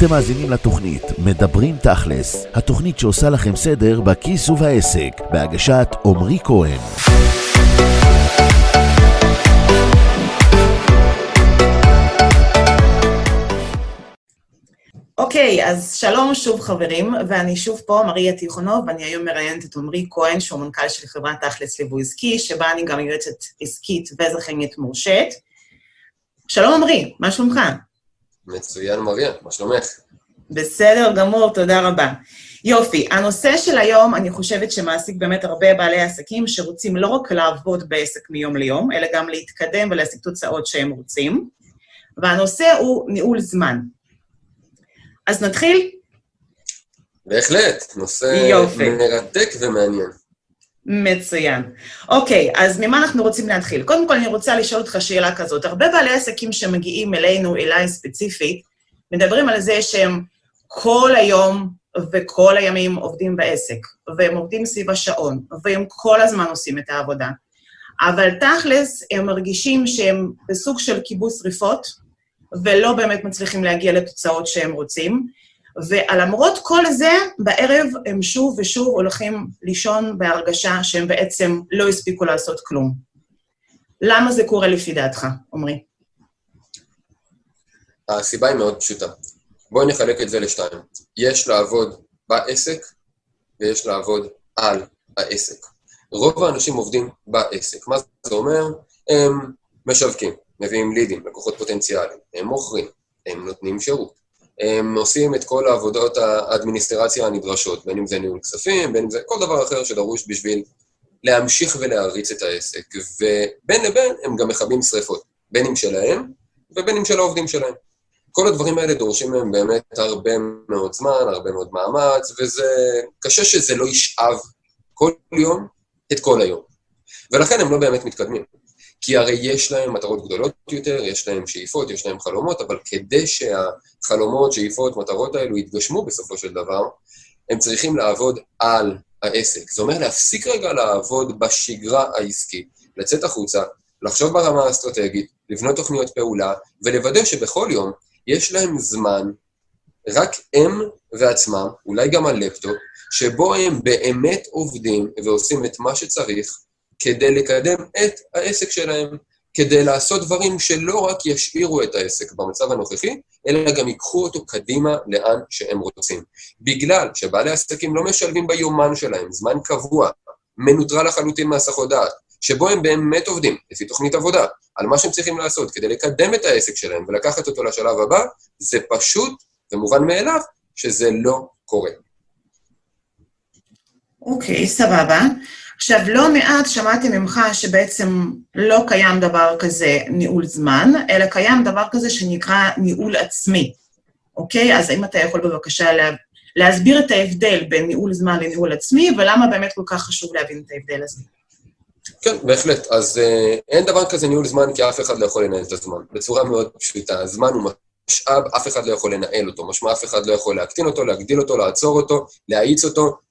אתם מאזינים לתוכנית מדברים תכלס, התוכנית שעושה לכם סדר בכיס ובעסק, בהגשת עמרי כהן. אוקיי, אז שלום שוב חברים, ואני שוב פה, מריה תיכונוב, ואני היום מראיינת את עמרי כהן, שהוא מנכ"ל של חברת תכלס ליווי עסקי, שבה אני גם יועצת עסקית וזכיינית מורשית. שלום עמרי, מה שלומך? מצוין, מריה, מה שלומך? בסדר גמור, תודה רבה. יופי, הנושא של היום, אני חושבת שמעסיק באמת הרבה בעלי עסקים שרוצים לא רק לעבוד בעסק מיום ליום, אלא גם להתקדם ולהשיג תוצאות שהם רוצים, והנושא הוא ניהול זמן. אז נתחיל? בהחלט, נושא יופי. מרתק ומעניין. מצוין. אוקיי, אז ממה אנחנו רוצים להתחיל? קודם כל, אני רוצה לשאול אותך שאלה כזאת. הרבה בעלי עסקים שמגיעים אלינו, אליי ספציפית, מדברים על זה שהם כל היום וכל הימים עובדים בעסק, והם עובדים סביב השעון, והם כל הזמן עושים את העבודה. אבל תכלס, הם מרגישים שהם בסוג של כיבוס שריפות, ולא באמת מצליחים להגיע לתוצאות שהם רוצים. ולמרות כל זה, בערב הם שוב ושוב הולכים לישון בהרגשה שהם בעצם לא הספיקו לעשות כלום. למה זה קורה לפי דעתך, עמרי? הסיבה היא מאוד פשוטה. בואי נחלק את זה לשתיים. יש לעבוד בעסק ויש לעבוד על העסק. רוב האנשים עובדים בעסק. מה זה אומר? הם משווקים, מביאים לידים, לקוחות פוטנציאליים, הם מוכרים, הם נותנים שירות. הם עושים את כל העבודות האדמיניסטרציה הנדרשות, בין אם זה ניהול כספים, בין אם זה כל דבר אחר שדרוש בשביל להמשיך ולהריץ את העסק. ובין לבין הם גם מכבים שריפות, בין אם שלהם ובין אם של העובדים שלהם. כל הדברים האלה דורשים מהם באמת הרבה מאוד זמן, הרבה מאוד מאמץ, וזה... קשה שזה לא ישאב כל יום את כל היום. ולכן הם לא באמת מתקדמים. כי הרי יש להם מטרות גדולות יותר, יש להם שאיפות, יש להם חלומות, אבל כדי שהחלומות, שאיפות, מטרות האלו יתגשמו בסופו של דבר, הם צריכים לעבוד על העסק. זה אומר להפסיק רגע לעבוד בשגרה העסקית, לצאת החוצה, לחשוב ברמה האסטרטגית, לבנות תוכניות פעולה, ולוודא שבכל יום יש להם זמן, רק הם ועצמם, אולי גם הלפטופ, שבו הם באמת עובדים ועושים את מה שצריך, כדי לקדם את העסק שלהם, כדי לעשות דברים שלא רק ישאירו את העסק במצב הנוכחי, אלא גם ייקחו אותו קדימה לאן שהם רוצים. בגלל שבעלי עסקים לא משלבים ביומן שלהם זמן קבוע, מנוטרל לחלוטין מהסחות דעת, שבו הם באמת עובדים, לפי תוכנית עבודה, על מה שהם צריכים לעשות כדי לקדם את העסק שלהם ולקחת אותו לשלב הבא, זה פשוט ומובן מאליו שזה לא קורה. אוקיי, סבבה. עכשיו, לא מעט שמעתי ממך שבעצם לא קיים דבר כזה ניהול זמן, אלא קיים דבר כזה שנקרא ניהול עצמי, אוקיי? אז האם אתה יכול בבקשה לה, להסביר את ההבדל בין ניהול זמן לניהול עצמי, ולמה באמת כל כך חשוב להבין את ההבדל הזה? כן, בהחלט. אז אה, אין דבר כזה ניהול זמן, כי אף אחד לא יכול לנהל את הזמן. בצורה מאוד פשוטה. הזמן הוא משאב, אף אחד לא יכול לנהל אותו. משמע, אף אחד לא יכול להקטין אותו, להגדיל אותו, לעצור אותו, להאיץ אותו.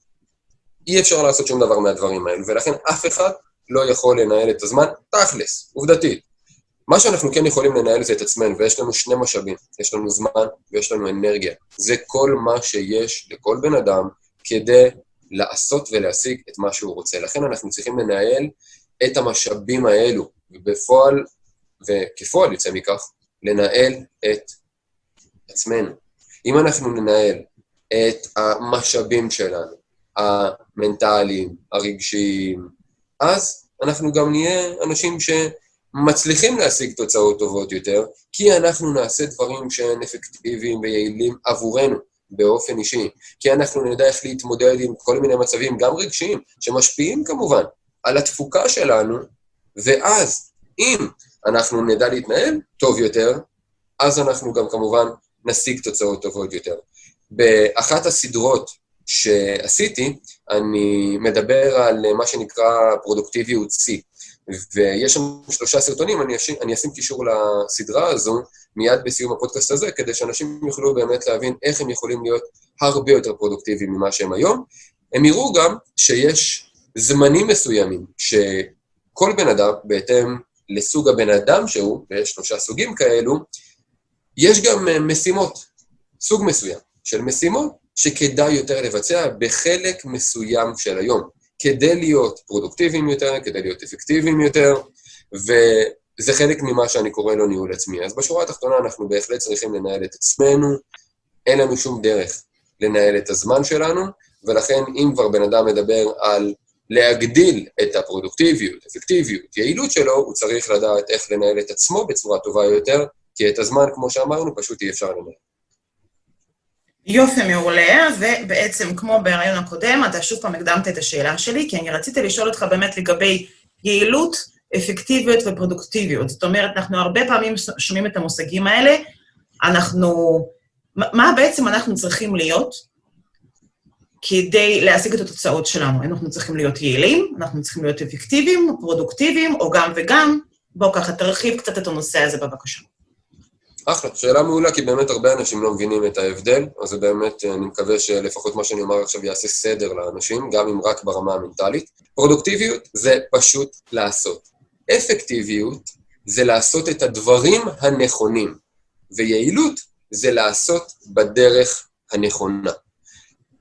אי אפשר לעשות שום דבר מהדברים האלו, ולכן אף אחד לא יכול לנהל את הזמן תכלס, עובדתית. מה שאנחנו כן יכולים לנהל זה את עצמנו, ויש לנו שני משאבים, יש לנו זמן ויש לנו אנרגיה. זה כל מה שיש לכל בן אדם כדי לעשות ולהשיג את מה שהוא רוצה. לכן אנחנו צריכים לנהל את המשאבים האלו, ובפועל, וכפועל יוצא מכך, לנהל את עצמנו. אם אנחנו ננהל את המשאבים שלנו, המנטליים, הרגשיים, אז אנחנו גם נהיה אנשים שמצליחים להשיג תוצאות טובות יותר, כי אנחנו נעשה דברים שהם אפקטיביים ויעילים עבורנו באופן אישי, כי אנחנו נדע איך להתמודד עם כל מיני מצבים, גם רגשיים, שמשפיעים כמובן על התפוקה שלנו, ואז אם אנחנו נדע להתנהל טוב יותר, אז אנחנו גם כמובן נשיג תוצאות טובות יותר. באחת הסדרות שעשיתי, אני מדבר על מה שנקרא פרודוקטיביות C. ויש שם שלושה סרטונים, אני, אשים, אני אשים קישור לסדרה הזו מיד בסיום הפודקאסט הזה, כדי שאנשים יוכלו באמת להבין איך הם יכולים להיות הרבה יותר פרודוקטיביים ממה שהם היום. הם יראו גם שיש זמנים מסוימים שכל בן אדם, בהתאם לסוג הבן אדם שהוא, ויש שלושה סוגים כאלו, יש גם משימות. סוג מסוים של משימות שכדאי יותר לבצע בחלק מסוים של היום, כדי להיות פרודוקטיביים יותר, כדי להיות אפקטיביים יותר, וזה חלק ממה שאני קורא לו ניהול עצמי. אז בשורה התחתונה אנחנו בהחלט צריכים לנהל את עצמנו, אין לנו שום דרך לנהל את הזמן שלנו, ולכן אם כבר בן אדם מדבר על להגדיל את הפרודוקטיביות, אפקטיביות, יעילות שלו, הוא צריך לדעת איך לנהל את עצמו בצורה טובה יותר, כי את הזמן, כמו שאמרנו, פשוט אי אפשר לנהל. יופי מעולה, ובעצם כמו בהרעיון הקודם, אתה שוב פעם הקדמת את השאלה שלי, כי אני רציתי לשאול אותך באמת לגבי יעילות, אפקטיביות ופרודוקטיביות. זאת אומרת, אנחנו הרבה פעמים שומעים את המושגים האלה, אנחנו, מה בעצם אנחנו צריכים להיות כדי להשיג את התוצאות שלנו? אנחנו צריכים להיות יעילים, אנחנו צריכים להיות אפקטיביים, פרודוקטיביים, או גם וגם. בוא ככה, תרחיב קצת את הנושא הזה בבקשה. אחלה, שאלה מעולה, כי באמת הרבה אנשים לא מבינים את ההבדל, אז זה באמת, אני מקווה שלפחות מה שאני אומר עכשיו יעשה סדר לאנשים, גם אם רק ברמה המנטלית. פרודוקטיביות זה פשוט לעשות. אפקטיביות זה לעשות את הדברים הנכונים, ויעילות זה לעשות בדרך הנכונה.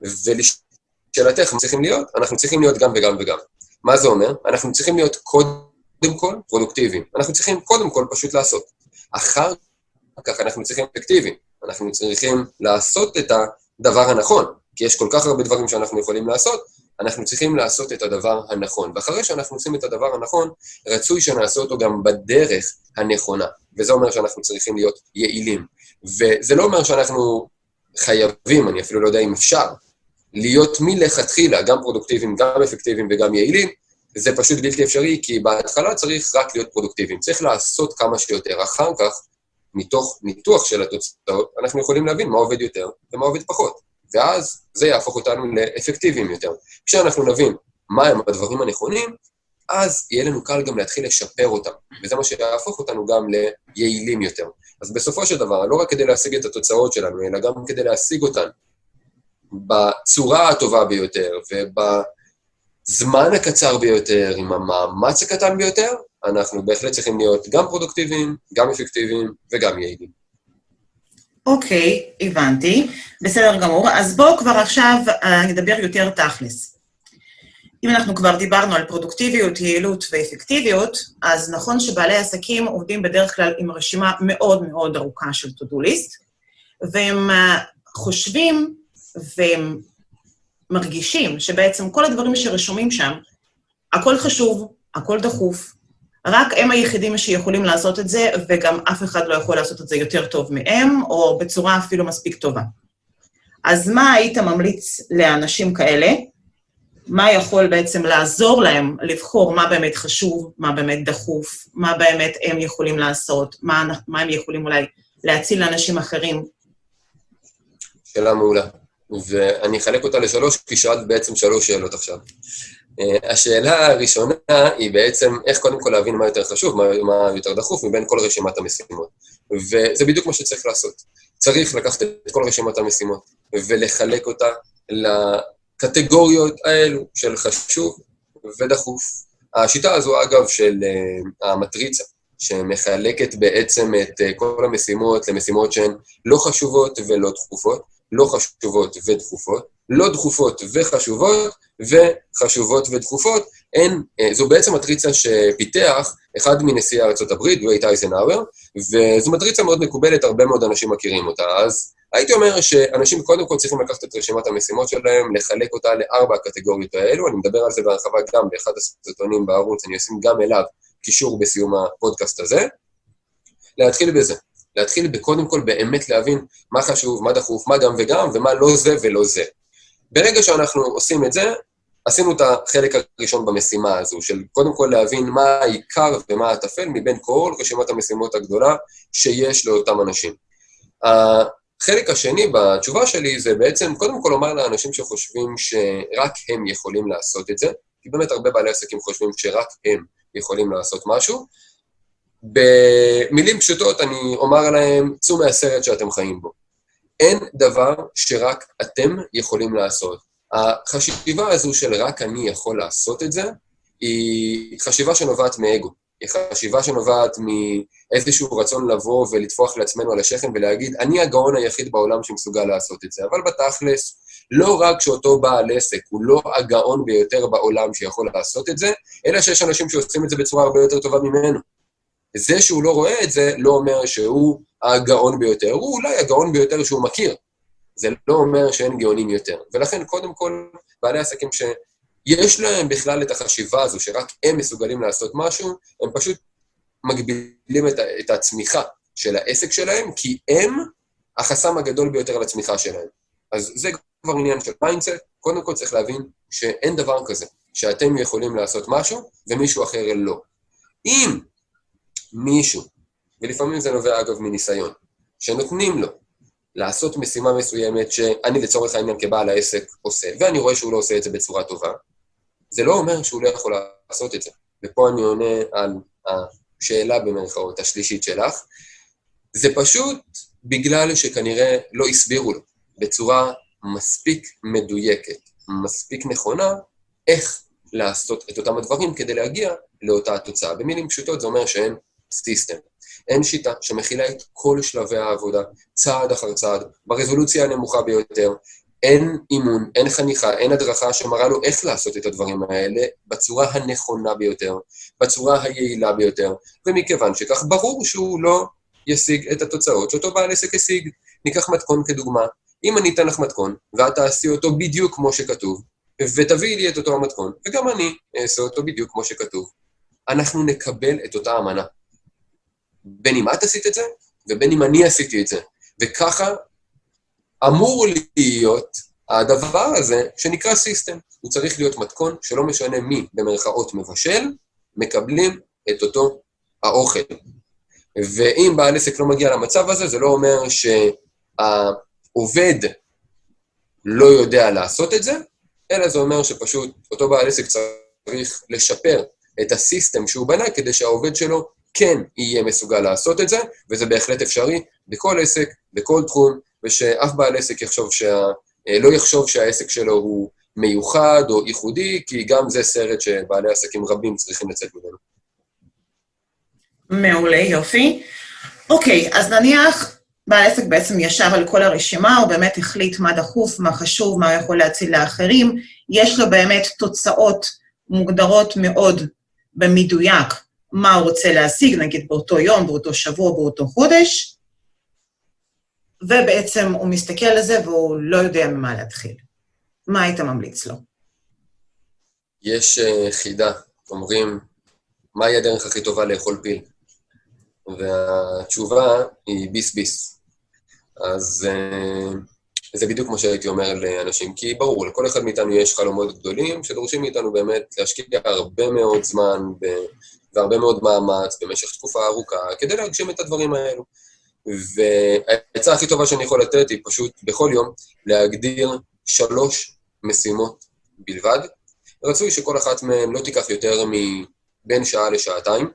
ולשאלתך, מה צריכים להיות? אנחנו צריכים להיות גם וגם וגם. מה זה אומר? אנחנו צריכים להיות קודם כל פרודוקטיביים. אנחנו צריכים קודם כל פשוט לעשות. אחר כך אנחנו צריכים אפקטיביים. אנחנו צריכים לעשות את הדבר הנכון, כי יש כל כך הרבה דברים שאנחנו יכולים לעשות, אנחנו צריכים לעשות את הדבר הנכון. ואחרי שאנחנו עושים את הדבר הנכון, רצוי שנעשה אותו גם בדרך הנכונה. וזה אומר שאנחנו צריכים להיות יעילים. וזה לא אומר שאנחנו חייבים, אני אפילו לא יודע אם אפשר, להיות מלכתחילה גם פרודוקטיביים, גם אפקטיביים וגם יעילים, זה פשוט בלתי אפשרי, כי בהתחלה צריך רק להיות פרודוקטיביים. צריך לעשות כמה שיותר. אחר כך מתוך ניתוח של התוצאות, אנחנו יכולים להבין מה עובד יותר ומה עובד פחות. ואז זה יהפוך אותנו לאפקטיביים יותר. כשאנחנו נבין מהם הדברים הנכונים, אז יהיה לנו קל גם להתחיל לשפר אותם, וזה מה שיהפוך אותנו גם ליעילים יותר. אז בסופו של דבר, לא רק כדי להשיג את התוצאות שלנו, אלא גם כדי להשיג אותן בצורה הטובה ביותר ובזמן הקצר ביותר, עם המאמץ הקטן ביותר, אנחנו בהחלט צריכים להיות גם פרודוקטיביים, גם אפקטיביים וגם יעילים. אוקיי, okay, הבנתי. בסדר גמור. אז בואו כבר עכשיו uh, נדבר יותר תכלס. אם אנחנו כבר דיברנו על פרודוקטיביות, יעילות ואפקטיביות, אז נכון שבעלי עסקים עובדים בדרך כלל עם רשימה מאוד מאוד ארוכה של to-do list, והם uh, חושבים והם מרגישים שבעצם כל הדברים שרשומים שם, הכל חשוב, הכל דחוף, רק הם היחידים שיכולים לעשות את זה, וגם אף אחד לא יכול לעשות את זה יותר טוב מהם, או בצורה אפילו מספיק טובה. אז מה היית ממליץ לאנשים כאלה? מה יכול בעצם לעזור להם לבחור מה באמת חשוב, מה באמת דחוף, מה באמת הם יכולים לעשות, מה, מה הם יכולים אולי להציל לאנשים אחרים? שאלה מעולה. ואני אחלק אותה לשלוש, כי שאלת בעצם שלוש שאלות עכשיו. אה, השאלה הראשונה היא בעצם איך קודם כל להבין מה יותר חשוב, מה, מה יותר דחוף מבין כל רשימת המשימות. וזה בדיוק מה שצריך לעשות. צריך לקחת את כל רשימת המשימות ולחלק אותה לקטגוריות האלו של חשוב ודחוף. השיטה הזו, אגב, של uh, המטריצה, שמחלקת בעצם את uh, כל המשימות למשימות שהן לא חשובות ולא דחופות, לא חשובות ודחופות, לא דחופות וחשובות, וחשובות ודחופות, הן, אה, זו בעצם מטריצה שפיתח אחד מנשיאי הברית, דווייט אייזנהאואר, וזו מטריצה מאוד מקובלת, הרבה מאוד אנשים מכירים אותה. אז הייתי אומר שאנשים קודם כל צריכים לקחת את רשימת המשימות שלהם, לחלק אותה לארבע הקטגוריות האלו, אני מדבר על זה בהרחבה גם באחד הסרטונים בערוץ, אני אשים גם אליו קישור בסיום הפודקאסט הזה. להתחיל בזה. להתחיל בקודם כל באמת להבין מה חשוב, מה דחוף, מה גם וגם, ומה לא זה ולא זה. ברגע שאנחנו עושים את זה, עשינו את החלק הראשון במשימה הזו, של קודם כל להבין מה העיקר ומה הטפל מבין כל רשימת המשימות הגדולה שיש לאותם אנשים. החלק השני בתשובה שלי זה בעצם קודם כל לומר לאנשים שחושבים שרק הם יכולים לעשות את זה, כי באמת הרבה בעלי עסקים חושבים שרק הם יכולים לעשות משהו. במילים פשוטות אני אומר להם, צאו מהסרט שאתם חיים בו. אין דבר שרק אתם יכולים לעשות. החשיבה הזו של רק אני יכול לעשות את זה, היא חשיבה שנובעת מאגו. היא חשיבה שנובעת מאיזשהו רצון לבוא ולטפוח לעצמנו על השכם ולהגיד, אני הגאון היחיד בעולם שמסוגל לעשות את זה. אבל בתכלס, לא רק שאותו בעל עסק הוא לא הגאון ביותר בעולם שיכול לעשות את זה, אלא שיש אנשים שעושים את זה בצורה הרבה יותר טובה ממנו. זה שהוא לא רואה את זה, לא אומר שהוא הגאון ביותר, הוא אולי הגאון ביותר שהוא מכיר. זה לא אומר שאין גאונים יותר. ולכן, קודם כל, בעלי עסקים שיש להם בכלל את החשיבה הזו, שרק הם מסוגלים לעשות משהו, הם פשוט מגבילים את, את הצמיחה של העסק שלהם, כי הם החסם הגדול ביותר לצמיחה שלהם. אז זה כבר עניין של mindset, קודם כל צריך להבין שאין דבר כזה, שאתם יכולים לעשות משהו ומישהו אחר לא. אם מישהו, ולפעמים זה נובע אגב מניסיון, שנותנים לו לעשות משימה מסוימת שאני לצורך העניין כבעל העסק עושה, ואני רואה שהוא לא עושה את זה בצורה טובה, זה לא אומר שהוא לא יכול לעשות את זה. ופה אני עונה על השאלה במרכאות השלישית שלך, זה פשוט בגלל שכנראה לא הסבירו לו בצורה מספיק מדויקת, מספיק נכונה, איך לעשות את אותם הדברים כדי להגיע לאותה התוצאה. במילים פשוטות זה אומר שאין סיסטם. אין שיטה שמכילה את כל שלבי העבודה, צעד אחר צעד, ברזולוציה הנמוכה ביותר. אין אימון, אין חניכה, אין הדרכה שמראה לו איך לעשות את הדברים האלה בצורה הנכונה ביותר, בצורה היעילה ביותר, ומכיוון שכך ברור שהוא לא ישיג את התוצאות שאותו בעל עסק השיג. ניקח מתכון כדוגמה, אם אני אתן לך מתכון, ואת תעשי אותו בדיוק כמו שכתוב, ותביאי לי את אותו המתכון, וגם אני אעשה אותו בדיוק כמו שכתוב, אנחנו נקבל את אותה אמנה. בין אם את עשית את זה, ובין אם אני עשיתי את זה. וככה אמור להיות הדבר הזה שנקרא סיסטם. הוא צריך להיות מתכון שלא משנה מי, במרכאות, מבשל, מקבלים את אותו האוכל. ואם בעל עסק לא מגיע למצב הזה, זה לא אומר שהעובד לא יודע לעשות את זה, אלא זה אומר שפשוט אותו בעל עסק צריך לשפר את הסיסטם שהוא בנה כדי שהעובד שלו כן יהיה מסוגל לעשות את זה, וזה בהחלט אפשרי בכל עסק, בכל תחום, ושאף בעל עסק יחשוב שה... אה, לא יחשוב שהעסק שלו הוא מיוחד או ייחודי, כי גם זה סרט שבעלי עסקים רבים צריכים לצאת ממנו. מעולה, יופי. אוקיי, אז נניח בעל עסק בעצם ישב על כל הרשימה, הוא באמת החליט מה דחוף, מה חשוב, מה הוא יכול להציל לאחרים, יש לו באמת תוצאות מוגדרות מאוד במדויק מה הוא רוצה להשיג, נגיד באותו יום, באותו שבוע, באותו חודש, ובעצם הוא מסתכל על זה והוא לא יודע ממה להתחיל. מה היית ממליץ לו? יש uh, חידה, אומרים, מהי הדרך הכי טובה לאכול פיל? והתשובה היא ביס ביס. אז uh, זה בדיוק כמו שהייתי אומר לאנשים, כי ברור, לכל אחד מאיתנו יש חלומות גדולים שדורשים מאיתנו באמת להשקיע הרבה מאוד זמן והרבה מאוד מאמץ במשך תקופה ארוכה כדי להגשים את הדברים האלו. והעצה הכי טובה שאני יכול לתת היא פשוט בכל יום להגדיר שלוש משימות בלבד. רצוי שכל אחת מהן לא תיקח יותר מבין שעה לשעתיים.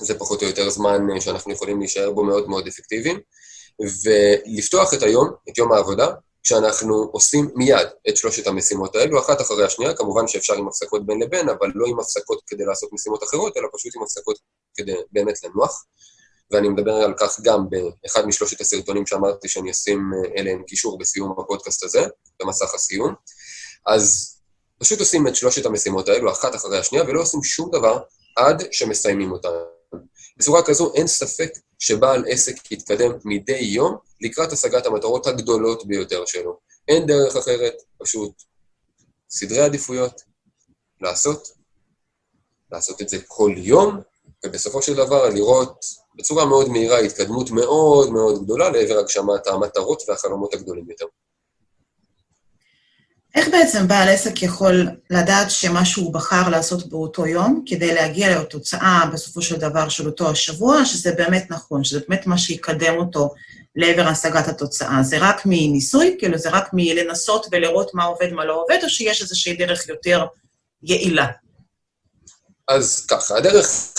זה פחות או יותר זמן שאנחנו יכולים להישאר בו מאוד מאוד אפקטיביים. ולפתוח את היום, את יום העבודה, כשאנחנו עושים מיד את שלושת המשימות האלו, אחת אחרי השנייה, כמובן שאפשר עם הפסקות בין לבין, אבל לא עם הפסקות כדי לעשות משימות אחרות, אלא פשוט עם הפסקות כדי באמת לנוח. ואני מדבר על כך גם באחד משלושת הסרטונים שאמרתי שאני אשים אה, אליהם קישור בסיום הפודקאסט הזה, במסך הסיום. אז פשוט עושים את שלושת המשימות האלו, אחת אחרי השנייה, ולא עושים שום דבר עד שמסיימים אותן. בצורה כזו אין ספק שבעל עסק יתקדם מדי יום לקראת השגת המטרות הגדולות ביותר שלו. אין דרך אחרת, פשוט סדרי עדיפויות, לעשות, לעשות את זה כל יום, ובסופו של דבר לראות בצורה מאוד מהירה התקדמות מאוד מאוד גדולה לעבר הגשמת המטרות והחלומות הגדולים יותר. איך בעצם בעל עסק יכול לדעת שמה שהוא בחר לעשות באותו יום, כדי להגיע לתוצאה בסופו של דבר של אותו השבוע, שזה באמת נכון, שזה באמת מה שיקדם אותו לעבר השגת התוצאה? זה רק מניסוי? כאילו זה רק מלנסות ולראות מה עובד, מה לא עובד, או שיש איזושהי דרך יותר יעילה? אז ככה, הדרך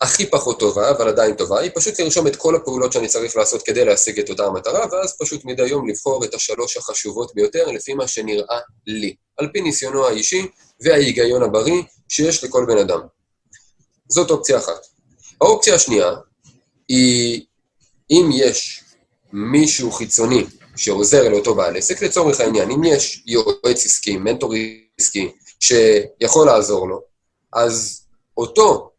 הכי פחות טובה, אבל עדיין טובה, היא פשוט לרשום את כל הפעולות שאני צריך לעשות כדי להשיג את אותה המטרה, ואז פשוט מדי יום לבחור את השלוש החשובות ביותר לפי מה שנראה לי, על פי ניסיונו האישי וההיגיון הבריא שיש לכל בן אדם. זאת אופציה אחת. האופציה השנייה היא, אם יש מישהו חיצוני שעוזר לאותו בעל עסק, לצורך העניין, אם יש יועץ עסקי, מנטור עסקי, שיכול לעזור לו, אז אותו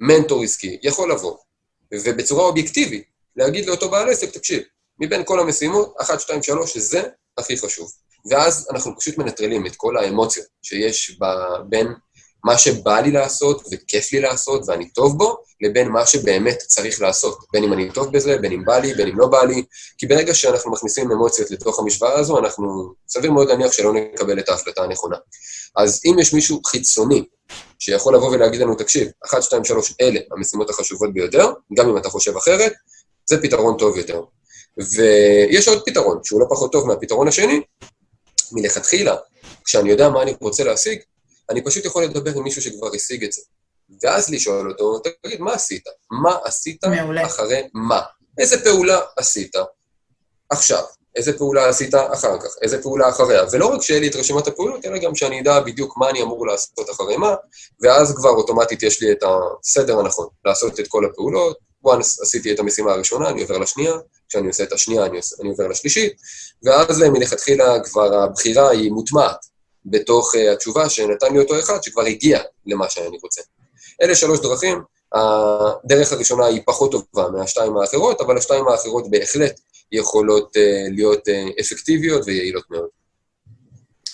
מנטור עסקי יכול לבוא, ובצורה אובייקטיבית, להגיד לאותו בעל עסק, תקשיב, מבין כל המשימות, 1, 2, 3, זה הכי חשוב. ואז אנחנו פשוט מנטרלים את כל האמוציות שיש בין מה שבא לי לעשות וכיף לי לעשות ואני טוב בו, לבין מה שבאמת צריך לעשות. בין אם אני טוב בזה, בין אם בא לי, בין אם לא בא לי. כי ברגע שאנחנו מכניסים אמוציות לתוך המשוואה הזו, אנחנו, סביר מאוד להניח שלא נקבל את ההחלטה הנכונה. אז אם יש מישהו חיצוני שיכול לבוא ולהגיד לנו, תקשיב, 1, 2, 3, אלה המשימות החשובות ביותר, גם אם אתה חושב אחרת, זה פתרון טוב יותר. ויש עוד פתרון, שהוא לא פחות טוב מהפתרון השני, מלכתחילה, כשאני יודע מה אני רוצה להשיג, אני פשוט יכול לדבר עם מישהו שכבר השיג את זה. ואז לשאול אותו, תגיד, מה עשית? מה עשית מעולה. אחרי מה? איזה פעולה עשית עכשיו? איזה פעולה עשית אחר כך? איזה פעולה אחריה? ולא רק שיהיה לי את רשימת הפעולות, אלא גם שאני אדע בדיוק מה אני אמור לעשות אחרי מה, ואז כבר אוטומטית יש לי את הסדר הנכון, לעשות את כל הפעולות. once עשיתי את המשימה הראשונה, אני עובר לשנייה, כשאני עושה את השנייה, אני, עושה, אני עובר לשלישית, ואז מלכתחילה כבר הבחירה היא מוטמעת בתוך uh, התשובה שנתן לי אותו אחד, שכבר הגיע למה שאני רוצה. אלה שלוש דרכים, הדרך הראשונה היא פחות טובה מהשתיים האחרות, אבל השתיים האחרות בהחלט יכולות uh, להיות uh, אפקטיביות ויעילות מאוד.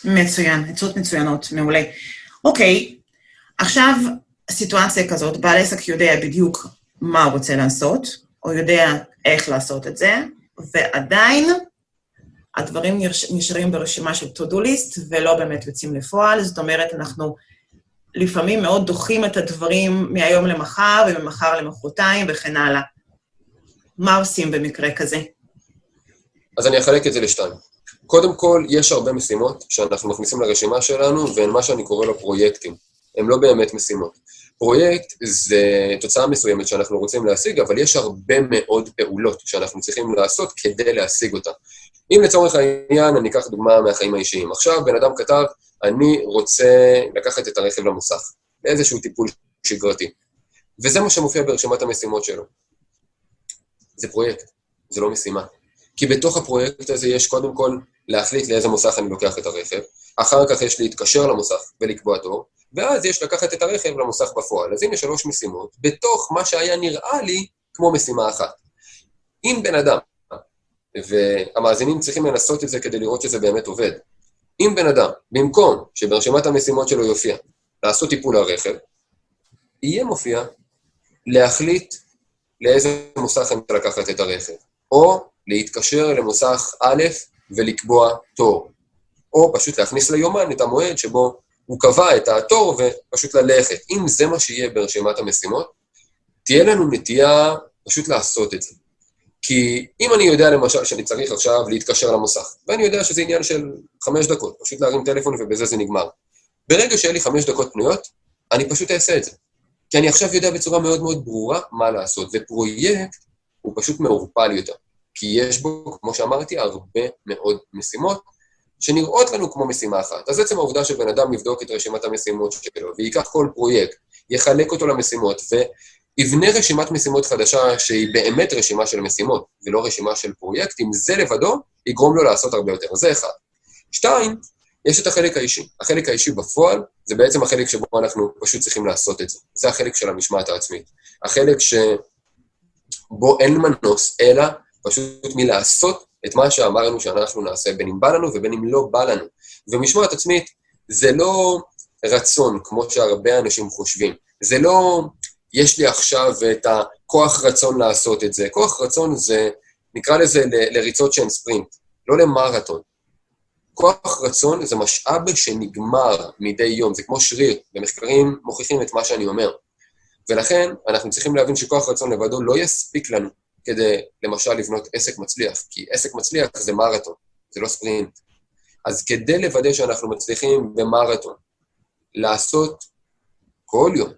מצוין, עצות מצוינות, מעולה. אוקיי, עכשיו סיטואציה כזאת, בעל עסק יודע בדיוק מה הוא רוצה לעשות, או יודע איך לעשות את זה, ועדיין הדברים נשארים ברשימה של to-do list ולא באמת יוצאים לפועל, זאת אומרת, אנחנו לפעמים מאוד דוחים את הדברים מהיום למחר וממחר למחרתיים וכן הלאה. מה עושים במקרה כזה? אז אני אחלק את זה לשתיים. קודם כל, יש הרבה משימות שאנחנו מכניסים לרשימה שלנו, והן מה שאני קורא לו פרויקטים. הן לא באמת משימות. פרויקט זה תוצאה מסוימת שאנחנו רוצים להשיג, אבל יש הרבה מאוד פעולות שאנחנו צריכים לעשות כדי להשיג אותה. אם לצורך העניין, אני אקח דוגמה מהחיים האישיים. עכשיו, בן אדם כתב, אני רוצה לקחת את הרכב למוסך, לאיזשהו טיפול שגרתי. וזה מה שמופיע ברשימת המשימות שלו. זה פרויקט, זה לא משימה. כי בתוך הפרויקט הזה יש קודם כל להחליט לאיזה מוסך אני לוקח את הרכב, אחר כך יש להתקשר למוסך ולקבוע תור, ואז יש לקחת את הרכב למוסך בפועל. אז הנה שלוש משימות, בתוך מה שהיה נראה לי כמו משימה אחת. אם בן אדם, והמאזינים צריכים לנסות את זה כדי לראות שזה באמת עובד, אם בן אדם, במקום שברשימת המשימות שלו יופיע לעשות טיפול לרכב, יהיה מופיע להחליט לאיזה מוסך אני לקחת את הרכב, או להתקשר למוסך א' ולקבוע תור, או פשוט להכניס ליומן את המועד שבו הוא קבע את התור ופשוט ללכת. אם זה מה שיהיה ברשימת המשימות, תהיה לנו נטייה פשוט לעשות את זה. כי אם אני יודע למשל שאני צריך עכשיו להתקשר למוסך, ואני יודע שזה עניין של חמש דקות, פשוט להרים טלפון ובזה זה נגמר. ברגע שיהיה לי חמש דקות פנויות, אני פשוט אעשה את זה. כי אני עכשיו יודע בצורה מאוד מאוד ברורה מה לעשות, ופרויקט הוא פשוט מעורפל יותר. כי יש בו, כמו שאמרתי, הרבה מאוד משימות, שנראות לנו כמו משימה אחת. אז עצם העובדה שבן אדם יבדוק את רשימת המשימות שלו, וייקח כל פרויקט, יחלק אותו למשימות, ויבנה רשימת משימות חדשה שהיא באמת רשימה של משימות, ולא רשימה של פרויקטים, זה לבדו יגרום לו לעשות הרבה יותר. זה אחד. שתיים, יש את החלק האישי. החלק האישי בפועל, זה בעצם החלק שבו אנחנו פשוט צריכים לעשות את זה. זה החלק של המשמעת העצמית. החלק שבו אין מנוס, אלא פשוט מלעשות את מה שאמרנו שאנחנו נעשה, בין אם בא לנו ובין אם לא בא לנו. ומשמעת עצמית זה לא רצון, כמו שהרבה אנשים חושבים. זה לא, יש לי עכשיו את הכוח רצון לעשות את זה. כוח רצון זה, נקרא לזה ל- לריצות שהן ספרינט, לא למרתון. כוח רצון זה משאב שנגמר מדי יום, זה כמו שריר, ומחקרים מוכיחים את מה שאני אומר. ולכן, אנחנו צריכים להבין שכוח רצון לבדו לא יספיק לנו כדי, למשל, לבנות עסק מצליח, כי עסק מצליח זה מרתון, זה לא ספרינט. אז כדי לוודא שאנחנו מצליחים במרתון לעשות כל יום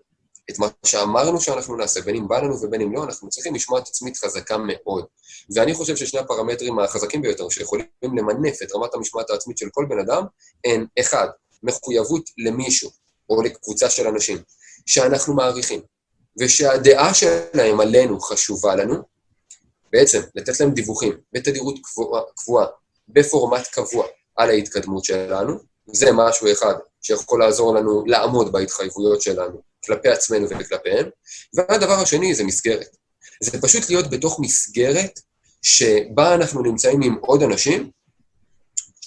את מה שאמרנו שאנחנו נעשה, בין אם בא לנו ובין אם לא, אנחנו צריכים משמעת עצמית חזקה מאוד. ואני חושב ששני הפרמטרים החזקים ביותר שיכולים למנף את רמת המשמעת העצמית של כל בן אדם, הם, אחד, מחויבות למישהו או לקבוצה של אנשים שאנחנו מעריכים, ושהדעה שלהם עלינו חשובה לנו, בעצם לתת להם דיווחים בתדירות קבועה, קבועה בפורמט קבוע על ההתקדמות שלנו, זה משהו אחד שיכול לעזור לנו לעמוד בהתחייבויות שלנו כלפי עצמנו וכלפיהם. והדבר השני זה מסגרת. זה פשוט להיות בתוך מסגרת שבה אנחנו נמצאים עם עוד אנשים,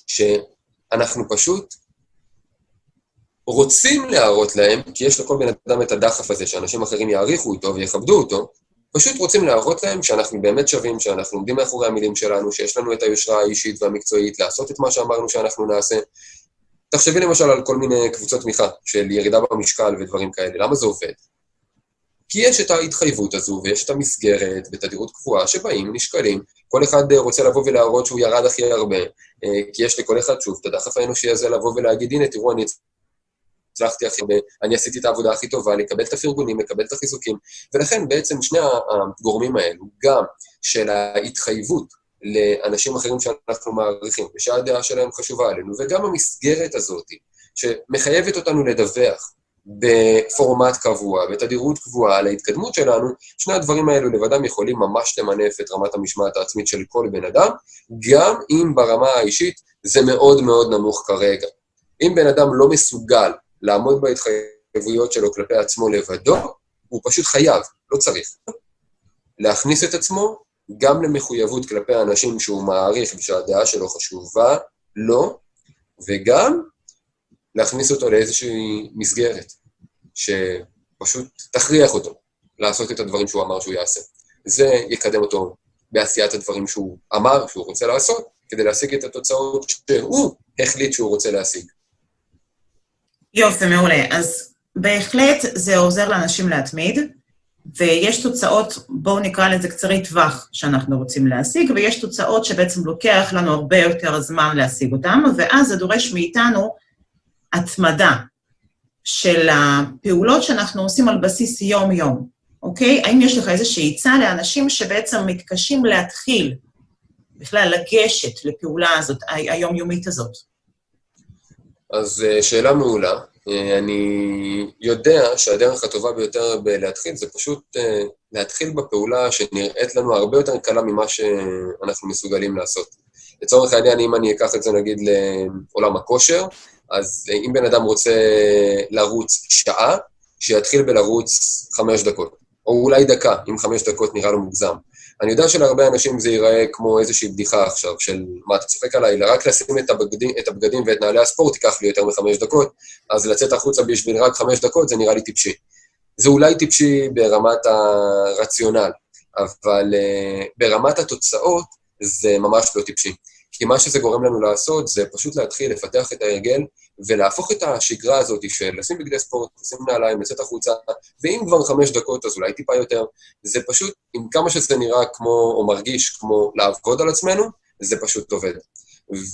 שאנחנו פשוט רוצים להראות להם, כי יש לכל בן אדם את הדחף הזה שאנשים אחרים יעריכו אותו ויכבדו אותו, פשוט רוצים להראות להם שאנחנו באמת שווים, שאנחנו עומדים מאחורי המילים שלנו, שיש לנו את היושרה האישית והמקצועית לעשות את מה שאמרנו שאנחנו נעשה. תחשבי למשל על כל מיני קבוצות תמיכה של ירידה במשקל ודברים כאלה, למה זה עובד? כי יש את ההתחייבות הזו ויש את המסגרת בתדירות קבועה שבאים, נשקלים, כל אחד רוצה לבוא ולהראות שהוא ירד הכי הרבה, אה, כי יש לכל אחד, שוב, את הדחף האנושי הזה לבוא ולהגיד, הנה, תראו, אני הצלחתי הכי הרבה, אני עשיתי את העבודה הכי טובה, לקבל את הפרגונים, לקבל את החיזוקים. ולכן בעצם שני הגורמים האלו, גם של ההתחייבות לאנשים אחרים שאנחנו מעריכים, ושהדעה שלהם חשובה עלינו, וגם המסגרת הזאת, שמחייבת אותנו לדווח בפורמט קבוע, בתדירות קבועה על ההתקדמות שלנו, שני הדברים האלו לבדם יכולים ממש למנף את רמת המשמעת העצמית של כל בן אדם, גם אם ברמה האישית זה מאוד מאוד נמוך כרגע. אם בן אדם לא מסוגל לעמוד בהתחייבויות שלו כלפי עצמו לבדו, הוא פשוט חייב, לא צריך. להכניס את עצמו גם למחויבות כלפי האנשים שהוא מעריך ושהדעה שלו חשובה לו, וגם להכניס אותו לאיזושהי מסגרת, שפשוט תכריח אותו לעשות את הדברים שהוא אמר שהוא יעשה. זה יקדם אותו בעשיית הדברים שהוא אמר שהוא רוצה לעשות, כדי להשיג את התוצאות שהוא החליט שהוא רוצה להשיג. יופי, מעולה. אז בהחלט זה עוזר לאנשים להתמיד, ויש תוצאות, בואו נקרא לזה קצרי טווח, שאנחנו רוצים להשיג, ויש תוצאות שבעצם לוקח לנו הרבה יותר זמן להשיג אותן, ואז זה דורש מאיתנו התמדה של הפעולות שאנחנו עושים על בסיס יום-יום, אוקיי? האם יש לך איזושהי עצה לאנשים שבעצם מתקשים להתחיל בכלל לגשת לפעולה הזאת, היומיומית הזאת? אז אה, שאלה מעולה. אה, אני יודע שהדרך הטובה ביותר בלהתחיל זה פשוט אה, להתחיל בפעולה שנראית לנו הרבה יותר קלה ממה שאנחנו מסוגלים לעשות. לצורך העניין, אם אני אקח את זה נגיד לעולם הכושר, אז אם בן אדם רוצה לרוץ שעה, שיתחיל בלרוץ חמש דקות, או אולי דקה, אם חמש דקות נראה לו מוגזם. אני יודע שלהרבה אנשים זה ייראה כמו איזושהי בדיחה עכשיו, של מה, אתה צוחק עליי, אלא רק לשים את הבגדים, את הבגדים ואת נעלי הספורט ייקח לי יותר מחמש דקות, אז לצאת החוצה בשביל רק חמש דקות זה נראה לי טיפשי. זה אולי טיפשי ברמת הרציונל, אבל uh, ברמת התוצאות זה ממש לא טיפשי. כי מה שזה גורם לנו לעשות זה פשוט להתחיל לפתח את ההרגל ולהפוך את השגרה הזאת של לשים בגדי ספורט, לשים נעליים, לצאת החוצה, ואם כבר חמש דקות אז אולי טיפה יותר, זה פשוט, עם כמה שזה נראה כמו, או מרגיש כמו לעבוד על עצמנו, זה פשוט עובד.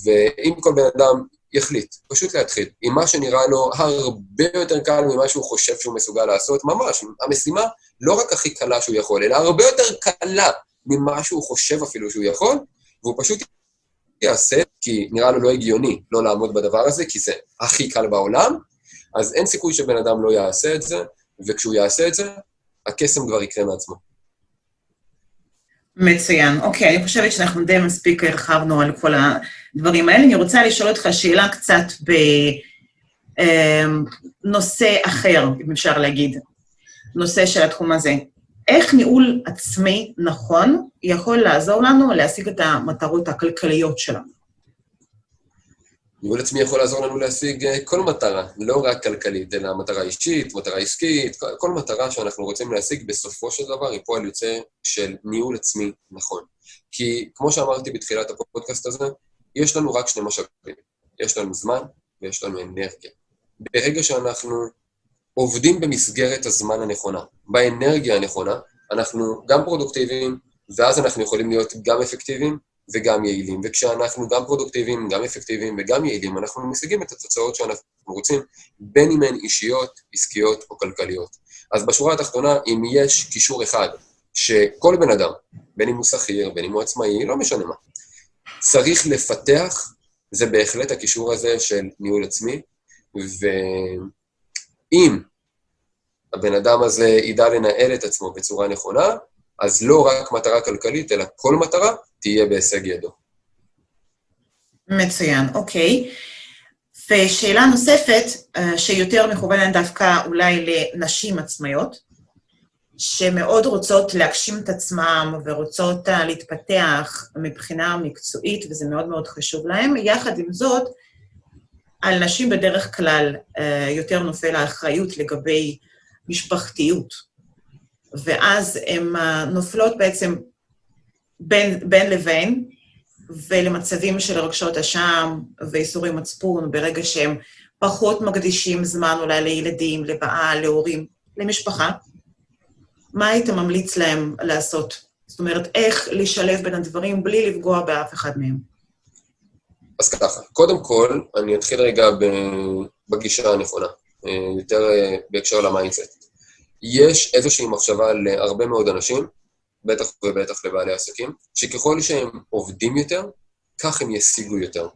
ואם כל בן אדם יחליט, פשוט להתחיל, עם מה שנראה לו הרבה יותר קל ממה שהוא חושב שהוא מסוגל לעשות, ממש, המשימה לא רק הכי קלה שהוא יכול, אלא הרבה יותר קלה ממה שהוא חושב אפילו שהוא יכול, והוא פשוט יעשה, כי נראה לו לא הגיוני לא לעמוד בדבר הזה, כי זה הכי קל בעולם, אז אין סיכוי שבן אדם לא יעשה את זה, וכשהוא יעשה את זה, הקסם כבר יקרה מעצמו. מצוין. אוקיי, אני חושבת שאנחנו די מספיק הרחבנו על כל הדברים האלה. אני רוצה לשאול אותך שאלה קצת בנושא אמ, אחר, אם אפשר להגיד, נושא של התחום הזה. איך ניהול עצמי נכון יכול לעזור לנו להשיג את המטרות הכלכליות שלנו? ניהול עצמי יכול לעזור לנו להשיג אה, כל מטרה, לא רק כלכלית, אלא מטרה אישית, מטרה עסקית, כל, מטרה שאנחנו רוצים להשיג, בסופו של דבר היא פועל יוצא של ניהול עצמי נכון. כי כמו שאמרתי בתחילת הפודקאסט הזה, יש לנו רק שני משאבים. יש לנו זמן ויש לנו אנרגיה. ברגע שאנחנו עובדים במסגרת הזמן הנכונה, באנרגיה הנכונה, אנחנו גם פרודוקטיביים, ואז אנחנו יכולים להיות גם אפקטיביים וגם יעילים. וכשאנחנו גם פרודוקטיביים, גם אפקטיביים וגם יעילים, אנחנו משיגים את התוצאות שאנחנו רוצים, בין אם הן אישיות, עסקיות או כלכליות. אז בשורה התחתונה, אם יש קישור אחד שכל בן אדם, בין אם הוא שכיר, בין אם הוא עצמאי, לא משנה מה, צריך לפתח, זה בהחלט הקישור הזה של ניהול עצמי, ואם הבן אדם הזה ידע לנהל את עצמו בצורה נכונה, אז לא רק מטרה כלכלית, אלא כל מטרה תהיה בהישג ידו. מצוין, אוקיי. ושאלה נוספת, אה, שיותר מכוונת דווקא אולי לנשים עצמאיות, שמאוד רוצות להגשים את עצמם ורוצות אה, להתפתח מבחינה מקצועית, וזה מאוד מאוד חשוב להם. יחד עם זאת, על נשים בדרך כלל אה, יותר נופל האחריות לגבי משפחתיות, ואז הן נופלות בעצם בין, בין לבין, ולמצבים של רגשות אשם ואיסורי מצפון, ברגע שהם פחות מקדישים זמן אולי לילדים, לבעל, להורים, למשפחה, מה היית ממליץ להם לעשות? זאת אומרת, איך לשלב בין הדברים בלי לפגוע באף אחד מהם? אז ככה, קודם כל, אני אתחיל רגע בגישה הנכונה, אה, יותר אה, בהקשר ל mindset. יש איזושהי מחשבה להרבה מאוד אנשים, בטח ובטח לבעלי עסקים, שככל שהם עובדים יותר, כך הם ישיגו יותר.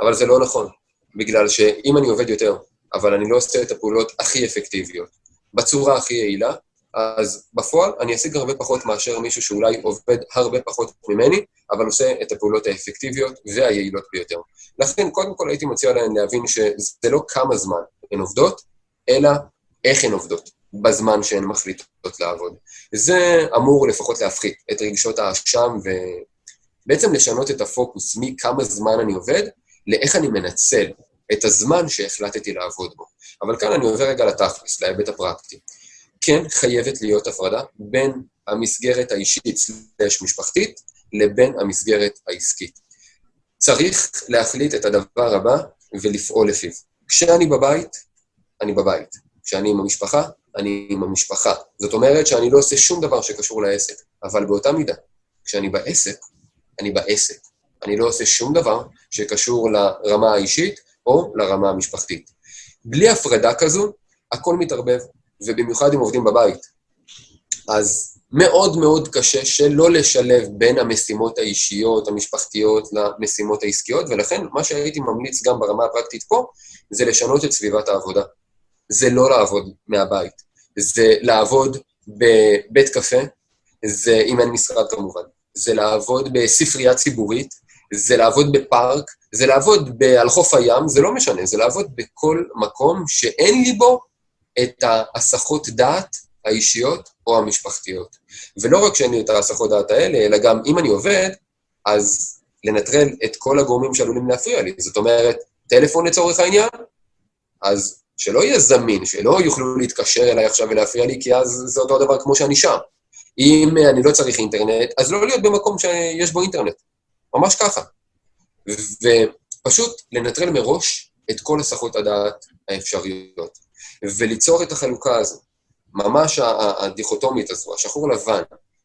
אבל זה לא נכון, בגלל שאם אני עובד יותר, אבל אני לא עושה את הפעולות הכי אפקטיביות, בצורה הכי יעילה, אז בפועל אני אשיג הרבה פחות מאשר מישהו שאולי עובד הרבה פחות ממני, אבל עושה את הפעולות האפקטיביות והיעילות ביותר. לכן, קודם כל הייתי מציע להן להבין שזה לא כמה זמן הן עובדות, אלא איך הן עובדות. בזמן שהן מחליטות לעבוד. זה אמור לפחות להפחית את רגשות האשם ובעצם לשנות את הפוקוס מכמה זמן אני עובד לאיך אני מנצל את הזמן שהחלטתי לעבוד בו. אבל כאן אני עובר רגע לתכלס, להיבט הפרקטי. כן חייבת להיות הפרדה בין המסגרת האישית/משפחתית לבין המסגרת העסקית. צריך להחליט את הדבר הבא ולפעול לפיו. כשאני בבית, אני בבית. כשאני עם המשפחה, אני עם המשפחה. זאת אומרת שאני לא עושה שום דבר שקשור לעסק, אבל באותה מידה, כשאני בעסק, אני בעסק. אני לא עושה שום דבר שקשור לרמה האישית או לרמה המשפחתית. בלי הפרדה כזו, הכל מתערבב, ובמיוחד אם עובדים בבית. אז מאוד מאוד קשה שלא לשלב בין המשימות האישיות, המשפחתיות, למשימות העסקיות, ולכן מה שהייתי ממליץ גם ברמה הפרקטית פה, זה לשנות את סביבת העבודה. זה לא לעבוד מהבית. זה לעבוד בבית קפה, זה, אם אין משרד כמובן, זה לעבוד בספרייה ציבורית, זה לעבוד בפארק, זה לעבוד על חוף הים, זה לא משנה, זה לעבוד בכל מקום שאין לי בו את ההסחות דעת האישיות או המשפחתיות. ולא רק שאין לי את ההסחות דעת האלה, אלא גם אם אני עובד, אז לנטרל את כל הגורמים שעלולים להפריע לי. זאת אומרת, טלפון לצורך העניין, אז שלא יהיה זמין, שלא יוכלו להתקשר אליי עכשיו ולהפריע לי, כי אז זה אותו דבר כמו שאני שם. אם אני לא צריך אינטרנט, אז לא להיות במקום שיש בו אינטרנט. ממש ככה. ופשוט לנטרל מראש את כל הסחות הדעת האפשריות, וליצור את החלוקה הזו, ממש הדיכוטומית הזו, השחור לבן,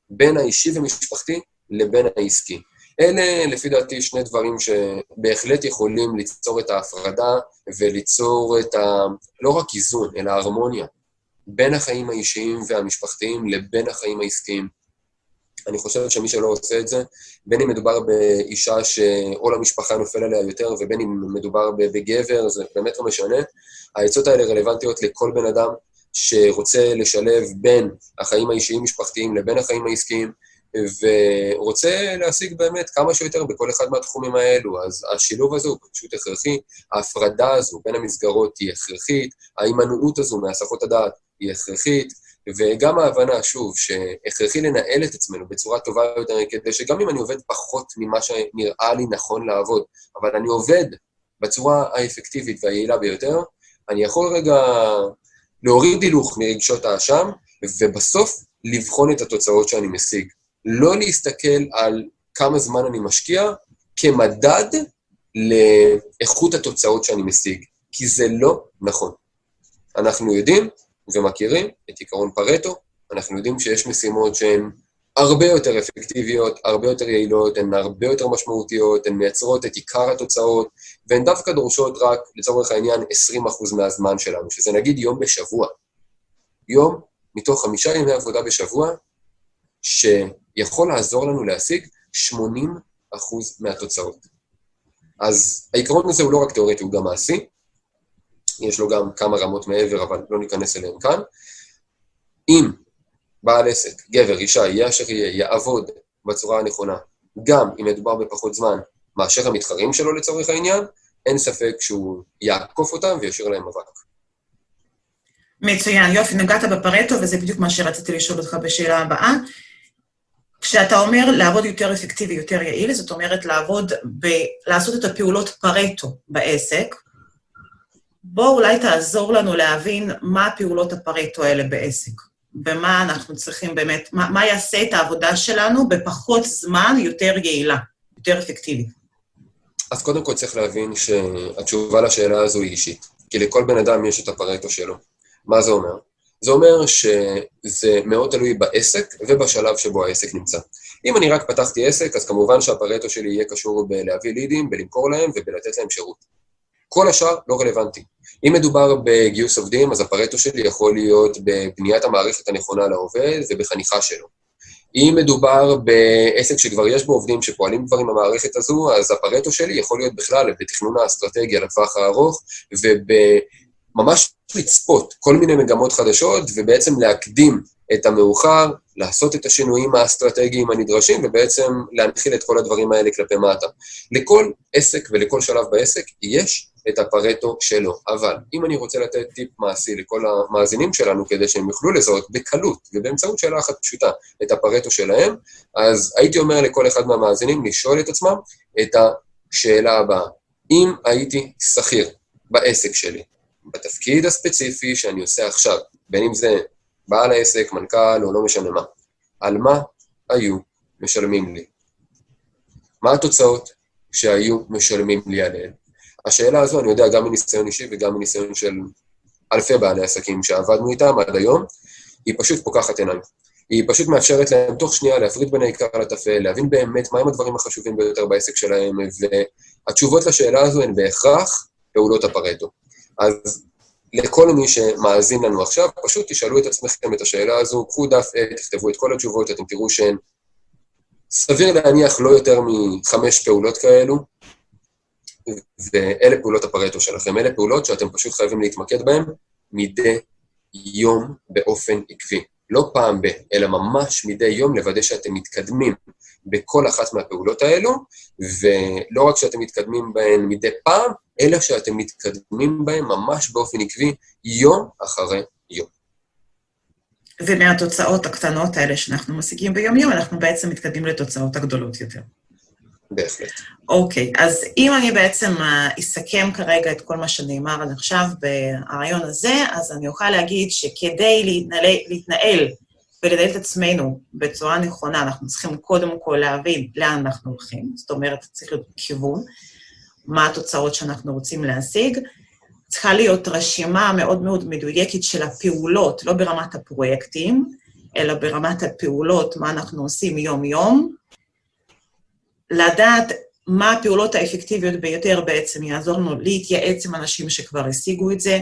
בין האישי ומשפחתי לבין העסקי. אלה, לפי דעתי, שני דברים שבהחלט יכולים ליצור את ההפרדה וליצור את ה... לא רק איזון, אלא הרמוניה בין החיים האישיים והמשפחתיים לבין החיים העסקיים. אני חושב שמי שלא עושה את זה, בין אם מדובר באישה שעול המשפחה נופל עליה יותר, ובין אם מדובר בגבר, זה באמת לא משנה. העצות האלה רלוונטיות לכל בן אדם שרוצה לשלב בין החיים האישיים-משפחתיים לבין החיים העסקיים, ורוצה להשיג באמת כמה שיותר בכל אחד מהתחומים האלו. אז השילוב הזה הוא פשוט הכרחי, ההפרדה הזו בין המסגרות היא הכרחית, ההימנעות הזו מהסחות הדעת היא הכרחית, וגם ההבנה, שוב, שהכרחי לנהל את עצמנו בצורה טובה יותר, כדי שגם אם אני עובד פחות ממה שנראה לי נכון לעבוד, אבל אני עובד בצורה האפקטיבית והיעילה ביותר, אני יכול רגע להוריד הילוך מרגשות האשם, ובסוף לבחון את התוצאות שאני משיג. לא להסתכל על כמה זמן אני משקיע כמדד לאיכות התוצאות שאני משיג, כי זה לא נכון. אנחנו יודעים ומכירים את עיקרון פרטו, אנחנו יודעים שיש משימות שהן הרבה יותר אפקטיביות, הרבה יותר יעילות, הן הרבה יותר משמעותיות, הן מייצרות את עיקר התוצאות, והן דווקא דורשות רק, לצורך העניין, 20% מהזמן שלנו, שזה נגיד יום בשבוע. יום מתוך חמישה ימי עבודה בשבוע, שיכול לעזור לנו להשיג 80 אחוז מהתוצאות. אז העיקרון הזה הוא לא רק תיאורטי, הוא גם מעשי. יש לו גם כמה רמות מעבר, אבל לא ניכנס אליהם כאן. אם בעל עסק, גבר, אישה, יהיה אשר יהיה, יעבוד בצורה הנכונה, גם אם מדובר בפחות זמן מאשר המתחרים שלו לצורך העניין, אין ספק שהוא יעקוף אותם וישאיר להם אבק. מצוין, יופי, נגעת בפרטו, וזה בדיוק מה שרציתי לשאול אותך בשאלה הבאה. כשאתה אומר לעבוד יותר אפקטיבי, יותר יעיל, זאת אומרת לעבוד, ב... לעשות את הפעולות פרטו בעסק. בוא אולי תעזור לנו להבין מה פעולות הפרטו האלה בעסק. במה אנחנו צריכים באמת, מה, מה יעשה את העבודה שלנו בפחות זמן יותר יעילה, יותר אפקטיבית. אז קודם כל צריך להבין שהתשובה לשאלה הזו היא אישית. כי לכל בן אדם יש את הפרטו שלו. מה זה אומר? זה אומר שזה מאוד תלוי בעסק ובשלב שבו העסק נמצא. אם אני רק פתחתי עסק, אז כמובן שהפרטו שלי יהיה קשור בלהביא לידים, בלמכור להם ובלתת להם שירות. כל השאר לא רלוונטי. אם מדובר בגיוס עובדים, אז הפרטו שלי יכול להיות בבניית המערכת הנכונה לעובד ובחניכה שלו. אם מדובר בעסק שכבר יש בו עובדים שפועלים כבר עם המערכת הזו, אז הפרטו שלי יכול להיות בכלל בתכנון האסטרטגיה לטווח הארוך ובממש לצפות כל מיני מגמות חדשות ובעצם להקדים את המאוחר, לעשות את השינויים האסטרטגיים הנדרשים ובעצם להנחיל את כל הדברים האלה כלפי מטה. לכל עסק ולכל שלב בעסק יש את הפרטו שלו. אבל אם אני רוצה לתת טיפ מעשי לכל המאזינים שלנו כדי שהם יוכלו לזהות בקלות ובאמצעות שאלה אחת פשוטה את הפרטו שלהם, אז הייתי אומר לכל אחד מהמאזינים לשאול את עצמם את השאלה הבאה. אם הייתי שכיר בעסק שלי, בתפקיד הספציפי שאני עושה עכשיו, בין אם זה בעל העסק, מנכ"ל או לא משנה מה, על מה היו משלמים לי? מה התוצאות שהיו משלמים לי עליהן? השאלה הזו, אני יודע גם מניסיון אישי וגם מניסיון של אלפי בעלי עסקים שעבדנו איתם עד היום, היא פשוט פוקחת עיניים. היא פשוט מאפשרת להם תוך שנייה להפריד בין העיקר לטפל, להבין באמת מהם הדברים החשובים ביותר בעסק שלהם, והתשובות לשאלה הזו הן בהכרח פעולות הפרטו. אז לכל מי שמאזין לנו עכשיו, פשוט תשאלו את עצמכם את השאלה הזו, קחו דף עט, תכתבו את כל התשובות, אתם תראו שהן סביר להניח לא יותר מחמש פעולות כאלו, ואלה פעולות הפרטו שלכם. אלה פעולות שאתם פשוט חייבים להתמקד בהן מדי יום באופן עקבי. לא פעם ב, אלא ממש מדי יום לוודא שאתם מתקדמים בכל אחת מהפעולות האלו, ולא רק שאתם מתקדמים בהן מדי פעם, אלא שאתם מתקדמים בהן ממש באופן עקבי, יום אחרי יום. ומהתוצאות הקטנות האלה שאנחנו משיגים ביום-יום, אנחנו בעצם מתקדמים לתוצאות הגדולות יותר. בהחלט. אוקיי, okay, אז אם אני בעצם אה, אסכם כרגע את כל מה שנאמר עד עכשיו ברעיון הזה, אז אני אוכל להגיד שכדי להתנהל, להתנהל ולנהל את עצמנו בצורה נכונה, אנחנו צריכים קודם כל להבין לאן אנחנו הולכים, זאת אומרת, צריך להיות כיוון, מה התוצאות שאנחנו רוצים להשיג. צריכה להיות רשימה מאוד מאוד מדויקת של הפעולות, לא ברמת הפרויקטים, אלא ברמת הפעולות, מה אנחנו עושים יום-יום, לדעת מה הפעולות האפקטיביות ביותר בעצם יעזור לנו להתייעץ עם אנשים שכבר השיגו את זה,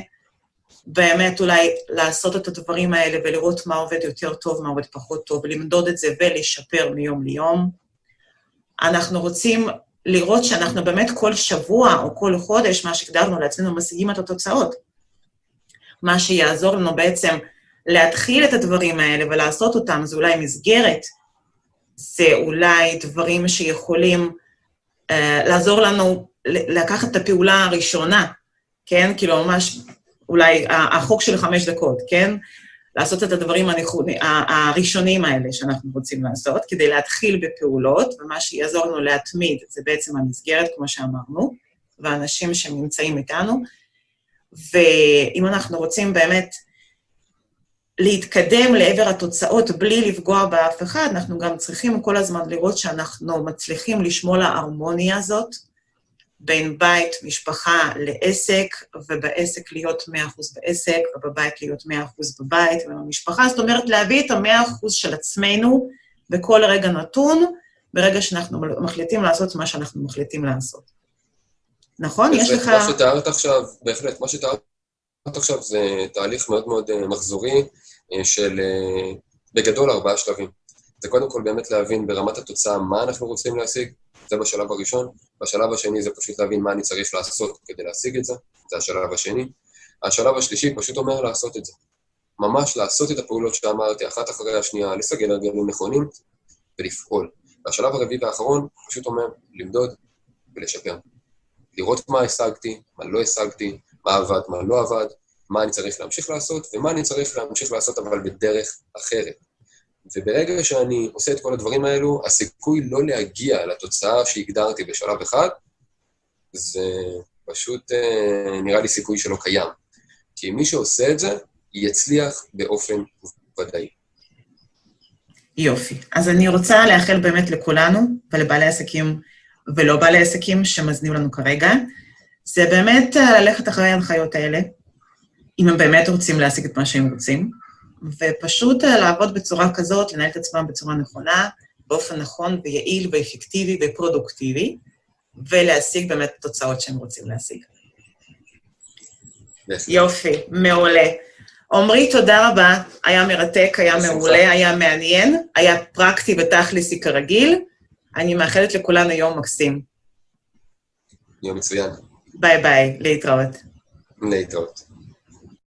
באמת אולי לעשות את הדברים האלה ולראות מה עובד יותר טוב, מה עובד פחות טוב, למדוד את זה ולשפר מיום ליום. אנחנו רוצים לראות שאנחנו באמת כל שבוע או כל חודש, מה שהגדרנו לעצמנו, משיגים את התוצאות. מה שיעזור לנו בעצם להתחיל את הדברים האלה ולעשות אותם, זה אולי מסגרת זה אולי דברים שיכולים uh, לעזור לנו לקחת את הפעולה הראשונה, כן? כאילו, ממש, אולי החוק של חמש דקות, כן? לעשות את הדברים הראשונים האלה שאנחנו רוצים לעשות, כדי להתחיל בפעולות, ומה שיעזור לנו להתמיד זה בעצם המסגרת, כמו שאמרנו, ואנשים שנמצאים איתנו. ואם אנחנו רוצים באמת להתקדם לעבר התוצאות בלי לפגוע באף אחד, אנחנו גם צריכים כל הזמן לראות שאנחנו מצליחים לשמור על ההרמוניה הזאת בין בית, משפחה לעסק, ובעסק להיות 100% בעסק, ובבית להיות 100% בבית ובמשפחה. זאת אומרת, להביא את ה-100% של עצמנו בכל רגע נתון, ברגע שאנחנו מחליטים לעשות מה שאנחנו מחליטים לעשות. נכון? יש לך... מה שתיארת עכשיו, בהחלט, מה שתיארת עכשיו זה תהליך מאוד מאוד אה, מחזורי אה, של אה, בגדול ארבעה שלבים. זה קודם כל באמת להבין ברמת התוצאה מה אנחנו רוצים להשיג, זה בשלב הראשון. בשלב השני זה פשוט להבין מה אני צריך לעשות כדי להשיג את זה, זה השלב השני. השלב השלישי פשוט אומר לעשות את זה. ממש לעשות את הפעולות שאמרתי, אחת אחרי השנייה, לסגל הרגלים נכונים ולפעול. והשלב הרביעי והאחרון, פשוט אומר, למדוד ולשפר. לראות מה השגתי, מה לא השגתי, מה עבד, מה לא עבד, מה אני צריך להמשיך לעשות, ומה אני צריך להמשיך לעשות אבל בדרך אחרת. וברגע שאני עושה את כל הדברים האלו, הסיכוי לא להגיע לתוצאה שהגדרתי בשלב אחד, זה פשוט אה, נראה לי סיכוי שלא קיים. כי מי שעושה את זה, יצליח באופן ודאי. יופי. אז אני רוצה לאחל באמת לכולנו, ולבעלי עסקים ולא בעלי עסקים שמזניעו לנו כרגע, זה באמת אה, ללכת אחרי ההנחיות האלה, אם הם באמת רוצים להשיג את מה שהם רוצים, ופשוט אה, לעבוד בצורה כזאת, לנהל את עצמם בצורה נכונה, באופן נכון ויעיל ואפקטיבי ופרודוקטיבי, ולהשיג באמת תוצאות שהם רוצים להשיג. יופי, מעולה. עמרי, תודה רבה, היה מרתק, היה מעולה, היה מעניין, היה פרקטי ותכלסי כרגיל. אני מאחלת לכולנו יום מקסים. יום מצוין. ביי ביי, להתראות. להתראות.